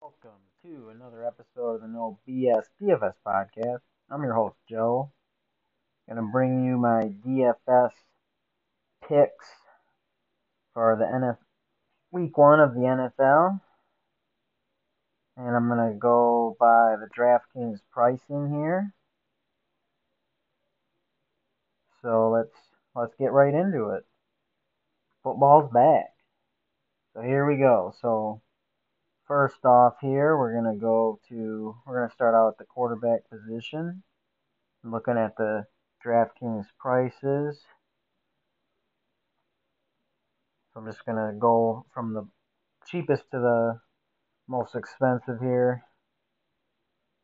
Welcome to another episode of the No BS DFS podcast. I'm your host, Joe. I'm gonna bring you my DFS picks for the NF week one of the NFL. And I'm gonna go by the DraftKings pricing here. So let's let's get right into it. Football's back. So here we go. So First off here, we're going to go to, we're going to start out at the quarterback position. Looking at the DraftKings prices. So I'm just going to go from the cheapest to the most expensive here.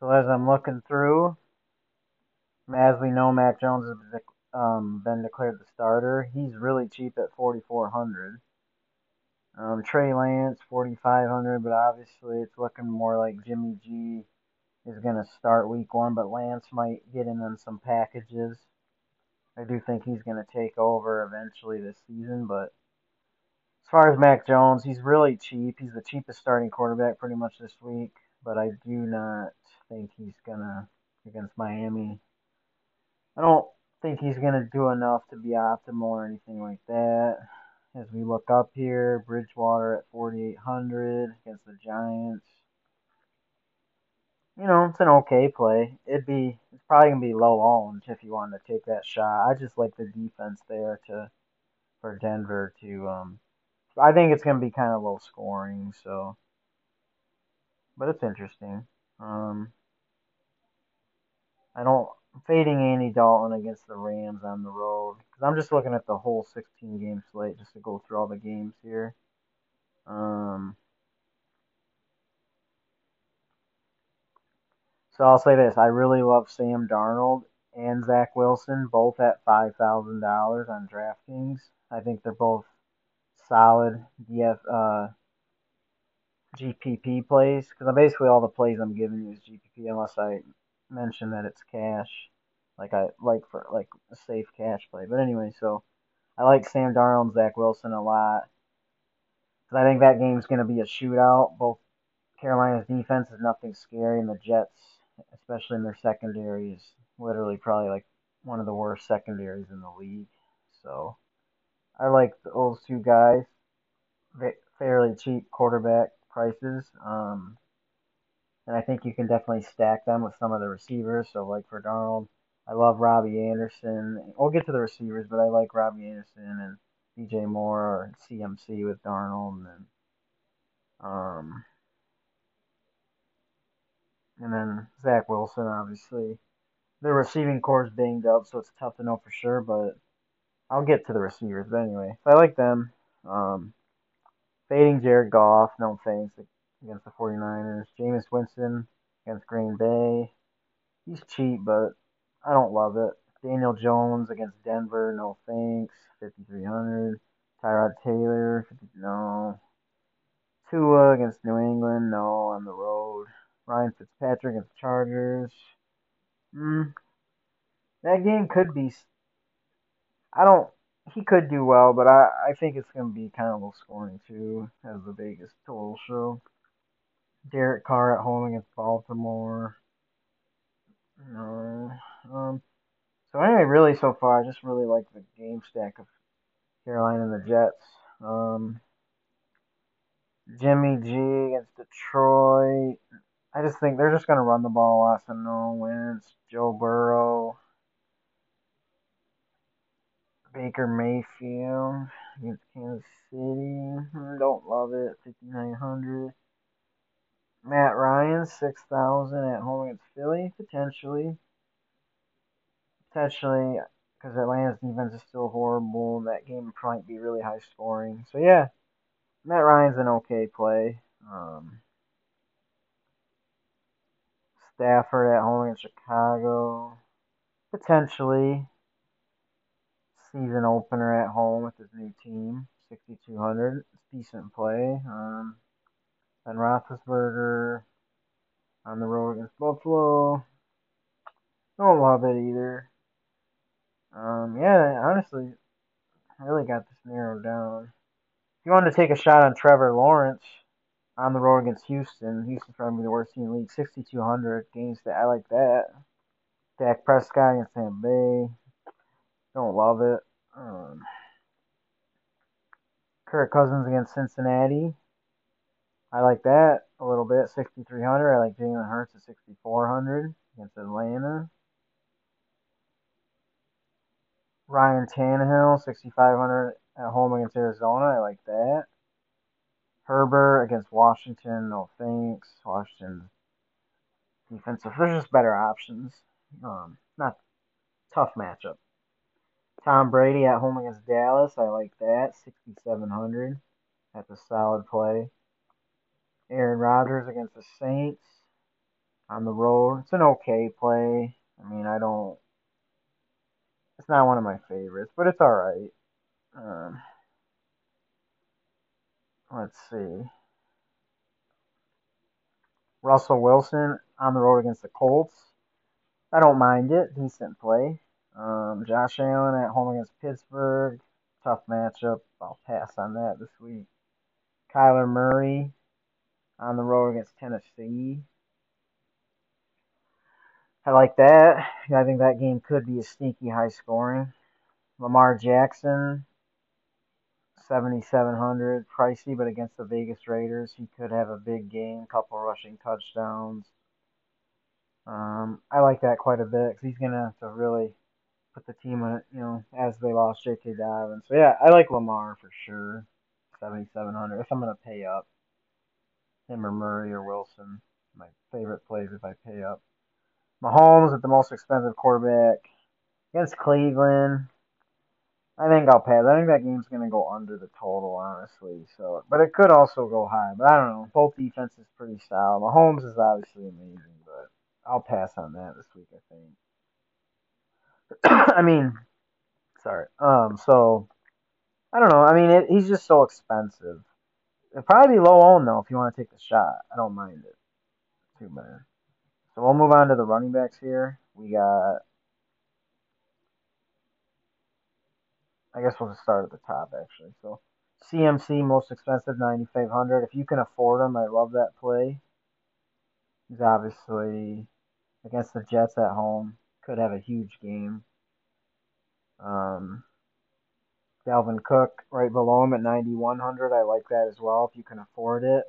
So as I'm looking through, as we know, Mac Jones has um, been declared the starter. He's really cheap at 4,400. Um, Trey Lance, 4,500, but obviously it's looking more like Jimmy G is going to start week one, but Lance might get in on some packages. I do think he's going to take over eventually this season, but as far as Mac Jones, he's really cheap. He's the cheapest starting quarterback pretty much this week, but I do not think he's going to, against Miami, I don't think he's going to do enough to be optimal or anything like that as we look up here, Bridgewater at 4,800 against the Giants. You know, it's an okay play. It'd be, it's probably gonna be low owned if you wanted to take that shot. I just like the defense there to, for Denver to, um, I think it's gonna be kind of low scoring. So, but it's interesting. Um, I don't fading Andy Dalton against the Rams on the road because I'm just looking at the whole 16 game slate just to go through all the games here. Um, so I'll say this: I really love Sam Darnold and Zach Wilson, both at five thousand dollars on DraftKings. I think they're both solid DF uh, GPP plays because basically all the plays I'm giving you is GPP unless I mention that it's cash like I like for like a safe cash play. But anyway, so I like Sam Darnold and Zach Wilson a lot. Cause I think that game's going to be a shootout. Both Carolina's defense is nothing scary, and the Jets, especially in their secondary, is literally probably like one of the worst secondaries in the league. So I like those two guys. Fairly cheap quarterback prices. Um, and I think you can definitely stack them with some of the receivers. So, like for Darnold, I love Robbie Anderson. We'll get to the receivers, but I like Robbie Anderson and DJ Moore or CMC with Darnold and um and then Zach Wilson obviously. The receiving corps is banged up, so it's tough to know for sure, but I'll get to the receivers. But anyway, I like them. Um, fading Jared Goff, no thanks, against the 49ers. Jameis Winston against Green Bay. He's cheap, but I don't love it. Daniel Jones against Denver, no thanks. 5,300. Tyrod Taylor, 50, no. Tua against New England, no, on the road. Ryan Fitzpatrick against Chargers. Mm, that game could be. I don't. He could do well, but I, I think it's going to be kind of low scoring too, as the Vegas total show. Derek Carr at home against Baltimore. No. Um, so anyway, really so far, I just really like the game stack of Carolina and the Jets. Um, Jimmy G against Detroit. I just think they're just gonna run the ball off and no wins. Joe Burrow. Baker Mayfield against Kansas City. Don't love it. 5,900. Matt Ryan, 6,000 at home against Philly, potentially potentially because Atlanta's defense is still horrible. And that game might be really high scoring. So yeah, Matt Ryan's an okay play. Um, Stafford at home in Chicago, potentially season opener at home with his new team, 6,200. It's decent play. Um, Ben Roethlisberger on the road against Buffalo. Don't love it either. Um, yeah, honestly, I really got this narrowed down. If you wanted to take a shot on Trevor Lawrence, on the road against Houston. Houston's probably the worst team in the league. 6,200 games. That I like that. Dak Prescott against Tampa Bay. Don't love it. Um, Kirk Cousins against Cincinnati. I like that a little bit. 6,300. I like Jalen Hurts at 6,400 against Atlanta. Ryan Tannehill, 6,500 at home against Arizona. I like that. Herbert against Washington. No thanks. Washington defensive. There's just better options. Um, not tough matchup. Tom Brady at home against Dallas. I like that. 6,700. That's a solid play. Aaron Rodgers against the Saints on the road. It's an okay play. I mean, I don't. It's not one of my favorites, but it's all right. Um, let's see. Russell Wilson on the road against the Colts. I don't mind it. Decent play. Um, Josh Allen at home against Pittsburgh. Tough matchup. I'll pass on that this week. Kyler Murray on the road against Tennessee. I like that. I think that game could be a sneaky high scoring. Lamar Jackson, 7,700, pricey, but against the Vegas Raiders, he could have a big game, couple rushing touchdowns. Um, I like that quite a bit because he's gonna have to really put the team on it, you know, as they lost J.K. Dobbins. So yeah, I like Lamar for sure, 7,700. If I'm gonna pay up, him or Murray or Wilson, my favorite plays if I pay up. Mahomes at the most expensive quarterback against Cleveland. I think I'll pass. I think that game's gonna go under the total, honestly. So, but it could also go high. But I don't know. Both defenses pretty solid. Mahomes is obviously amazing, but I'll pass on that this week. I think. I mean, sorry. Um. So, I don't know. I mean, it, he's just so expensive. It'll probably be low on though if you want to take the shot. I don't mind it too bad. So we'll move on to the running backs here. We got I guess we'll just start at the top actually. So CMC most expensive 9500. If you can afford him, I love that play. He's obviously against the Jets at home. Could have a huge game. Um, Dalvin Cook right below him at 9100. I like that as well if you can afford it.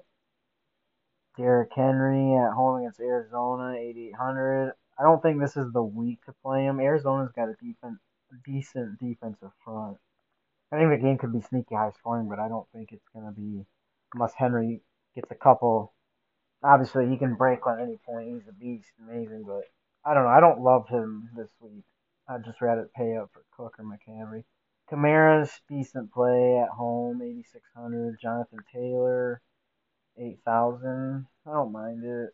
Derrick Henry at home against Arizona 8800. I don't think this is the week to play him. Arizona's got a defense decent defensive front. I think the game could be sneaky high scoring, but I don't think it's going to be unless Henry gets a couple. Obviously, he can break on any point. He's a beast, amazing, but I don't know. I don't love him this week. I'd just rather pay up for Cook or McCaffrey. Kamara's decent play at home, 8,600. Jonathan Taylor, 8,000. I don't mind it.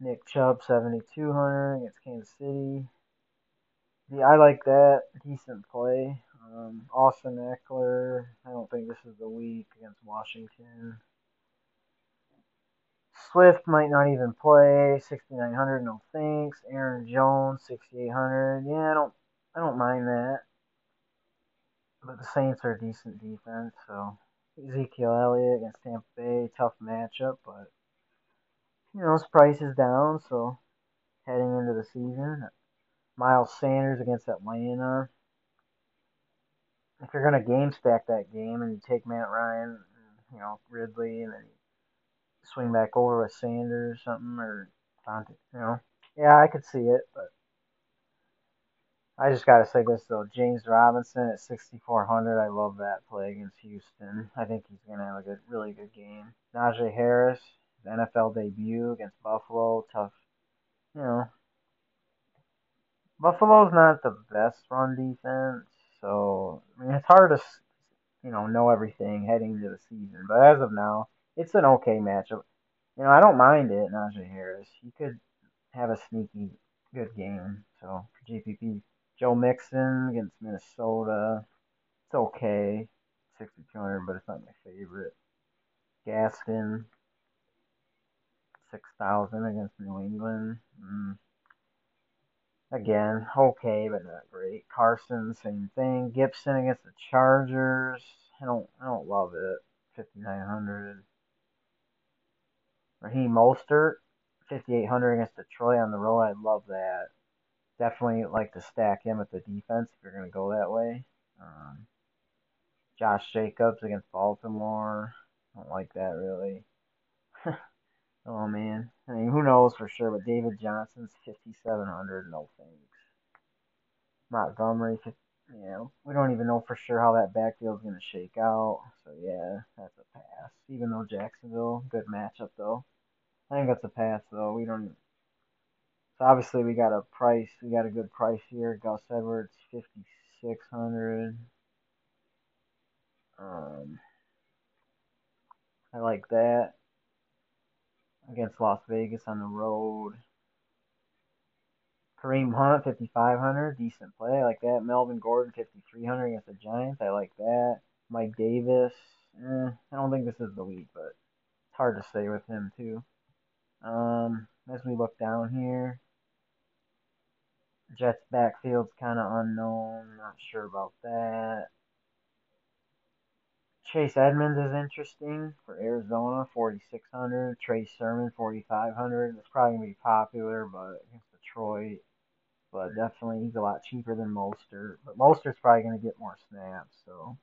Nick Chubb, 7,200 against Kansas City. Yeah, I like that. Decent play. Um, Austin Ekeler. I don't think this is the week against Washington. Swift might not even play. 6,900. No thanks. Aaron Jones. 6,800. Yeah, I don't. I don't mind that. But the Saints are a decent defense, so Ezekiel Elliott against Tampa Bay, tough matchup, but you know his price is down, so heading into the season, Miles Sanders against Atlanta. If you're gonna game stack that game and you take Matt Ryan, and, you know Ridley, and then swing back over with Sanders or something, or you know, yeah, I could see it, but I just gotta say this though, James Robinson at 6,400. I love that play against Houston. I think he's gonna have a good, really good game. Najee Harris, NFL debut against Buffalo, tough, you know, Buffalo's not the best run defense, so I mean it's hard to you know know everything heading into the season. But as of now, it's an okay matchup. You know I don't mind it, Najee Harris. He could have a sneaky good game. So for GPP, Joe Mixon against Minnesota, it's okay, sixty two hundred, but it's not my favorite. Six thousand against New England. Mm. Again, okay, but not great. Carson, same thing. Gibson against the Chargers. I don't, I don't love it. 5,900. Raheem Mostert, 5,800 against Detroit on the road. I love that. Definitely like to stack him at the defense if you're going to go that way. Um, Josh Jacobs against Baltimore. Don't like that really. oh man. I mean, who knows for sure? But David Johnson's 5,700. No thanks. Montgomery, yeah, we don't even know for sure how that backfield's going to shake out. So yeah, that's a pass. Even though Jacksonville, good matchup though. I think that's a pass though. We don't. So obviously we got a price. We got a good price here. Gus Edwards, 5,600. Um, I like that against Las Vegas on the road. Kareem Hunt, 5,500, decent play. I like that. Melvin Gordon, 5,300 against the Giants. I like that. Mike Davis, eh, I don't think this is the week, but it's hard to say with him, too. Um, as we look down here, Jets backfield's kind of unknown. Not sure about that. Chase Edmonds is interesting for Arizona, 4,600. Trey Sermon, 4,500. It's probably going to be popular, but against Detroit, but definitely he's a lot cheaper than Mostert. But Mostert's probably going to get more snaps, so.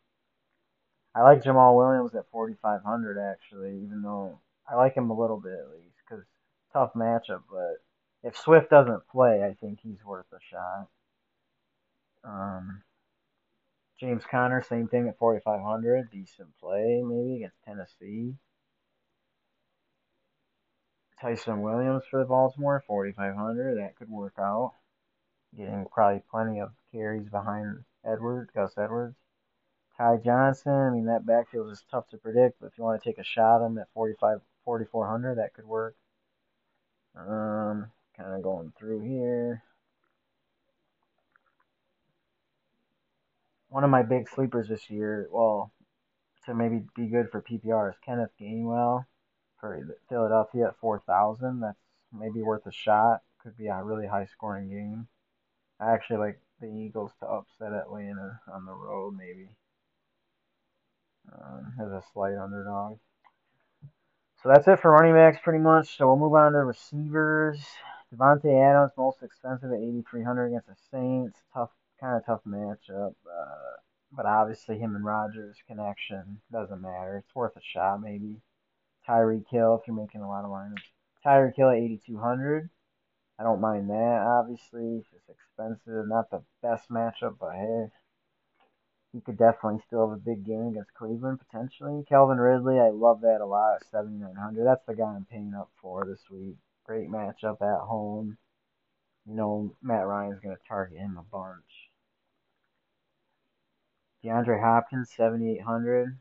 I like Jamaal Williams at 4,500 actually, even though I like him a little bit at least because tough matchup. But if Swift doesn't play, I think he's worth a shot. Um, James Conner, same thing at 4,500, decent play maybe against Tennessee. Ty'Son Williams for the Baltimore, 4,500, that could work out getting probably plenty of carries behind Edwards, Gus Edwards. Ty Johnson, I mean, that backfield is tough to predict, but if you want to take a shot at him at 45, 4,400, that could work. Um, kind of going through here. One of my big sleepers this year, well, to maybe be good for PPR is Kenneth Gainwell for Philadelphia at 4,000. That's maybe worth a shot. Could be a really high scoring game. I actually like the Eagles to upset Atlanta on the road, maybe um, as a slight underdog. So that's it for running backs, pretty much. So we'll move on to receivers. Davante Adams, most expensive at 8,300 against the Saints. Tough, kind of tough matchup. Uh, but obviously, him and Rodgers' connection doesn't matter. It's worth a shot, maybe. Tyreek Hill, if you're making a lot of lineups. Tyreek Hill at 8,200. I don't mind that, obviously. It's expensive, not the best matchup, but hey, he could definitely still have a big game against Cleveland, potentially. Calvin Ridley, I love that a lot 7,900. That's the guy I'm paying up for this week. Great matchup at home. You know, Matt Ryan's going to target him a bunch. DeAndre Hopkins, 7,800.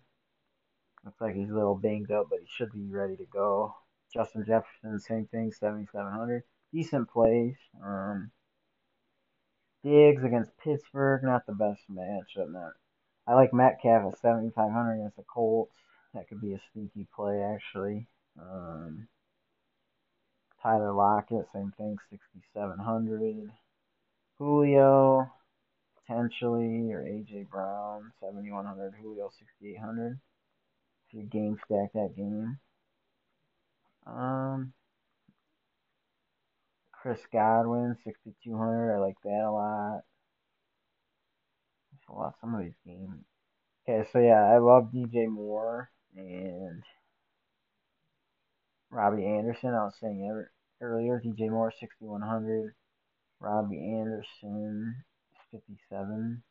Looks like he's a little banged up, but he should be ready to go. Justin Jefferson, same thing, 7,700 decent plays. Um, Diggs against Pittsburgh, not the best matchup. Not. I like Metcalf at 7,500 against the Colts. That could be a sneaky play, actually. Um, Tyler Lockett, same thing, 6,700. Julio, potentially, or AJ Brown, 7,100. Julio, 6,800. If you game stack that game. Um, Chris Godwin, 6,200. I like that a lot. There's a lot some of these games. Okay, so yeah, I love DJ Moore and Robbie Anderson. I was saying earlier, DJ Moore, 6,100. Robbie Anderson, 57.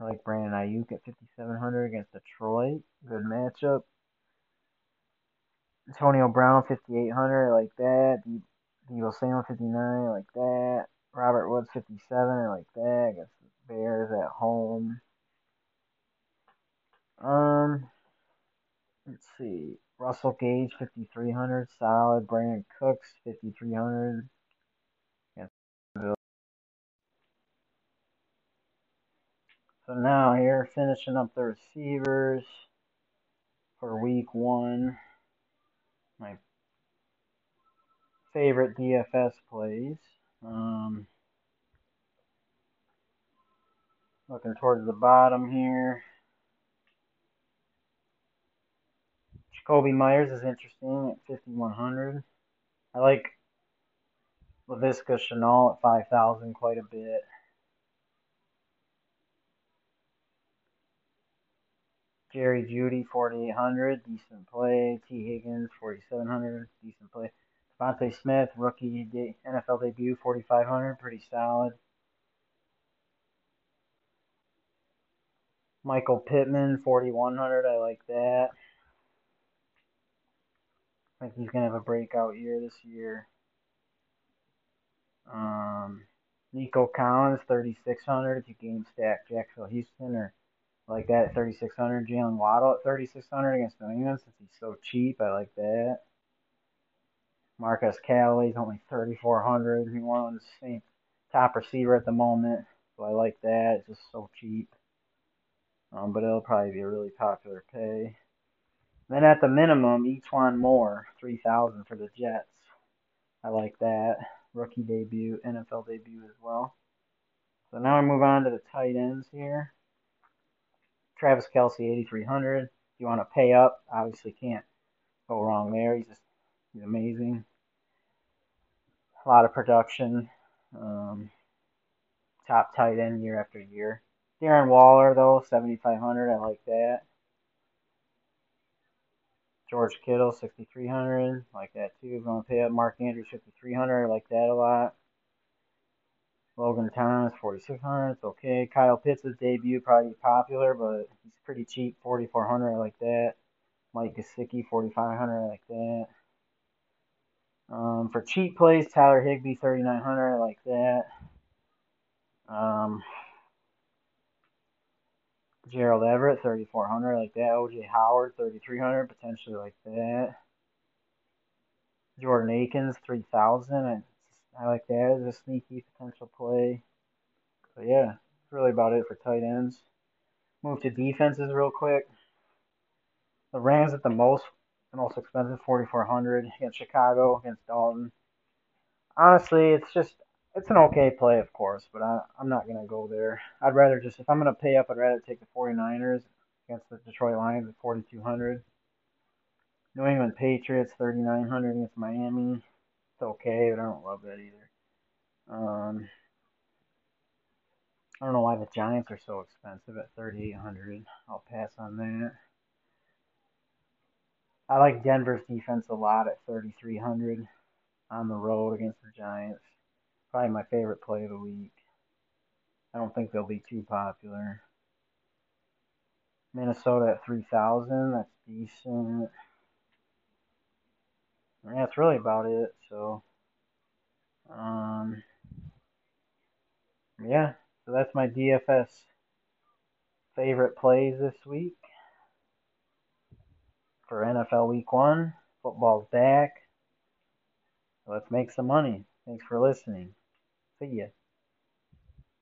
I like Brandon Aiyuk at 5,700 against Detroit. Good matchup. Antonio Brown, 5,800. I like that. De- Samuel, 59. I like that. Robert Woods, 57. I like that. Against the Bears at home. Um, let's see. Russell Gage, 5,300. Solid. Brandin Cooks, 5,300. So now here, finishing up the receivers for week one my favorite DFS plays. Um, looking towards the bottom here. Jakobi Meyers is interesting at 5,100. I like Laviska Shenault at 5,000 quite a bit. Jerry Jeudy, 4,800, decent play. Tee Higgins, 4,700, decent play. DeVonta Smith, rookie NFL debut, 4,500, pretty solid. Michael Pittman, 4,100, I like that. I think he's to have a breakout year this year. Um, Nico Collins, 3,600, if you game stack Jacksonville Houston or like that at 3,600. Jaylen Waddle at 3,600 against New England since he's so cheap. I like that. Marquez Callaway's only 3,400. New Orleans Saints top receiver at the moment, so I like that. It's just so cheap. Um, but it'll probably be a really popular pay. Then at the minimum, E'Twaun Moore, 3,000 for the Jets. I like that. Rookie debut, NFL debut as well. So now I move on to the tight ends here. Travis Kelce, 8,300. If you want to pay up, obviously can't go wrong there. He's just he's amazing. A lot of production. Um, top tight end year after year. Darren Waller, though, 7,500. I like that. George Kittle, 6,300. Like that, too. Want to pay up, Mark Andrews, 5,300. I like that a lot. Logan Thomas, 4,600. It's okay. Kyle Pitts' debut probably popular, but he's pretty cheap, 4,400. I like that. Mike Gesicki, 4,500. I like that. Um, for cheap plays, Tyler Higbee, 3,900. I like that. Um, Gerald Everett, 3,400. Like that. OJ Howard, 3,300. Potentially like that. Jordan Akins, 3,000. I like that as a sneaky potential play. But yeah, that's really about it for tight ends. Move to defenses real quick. The Rams at the most, the most expensive, 4,400 against Chicago, against Dalton. Honestly, it's just it's an okay play, of course, but I, I'm not gonna go there. I'd rather just if I'm gonna pay up, I'd rather take the 49ers against the Detroit Lions at 4,200. New England Patriots 3,900 against Miami it's okay, but I don't love that either. Um, I don't know why the Giants are so expensive at 3,800. I'll pass on that. I like Denver's defense a lot at 3,300 on the road against the Giants. Probably my favorite play of the week. I don't think they'll be too popular. Minnesota at 3,000. That's decent that's really about it. So, um, yeah, so that's my DFS favorite plays this week for NFL Week One. Football's back. Let's make some money. Thanks for listening. Ya.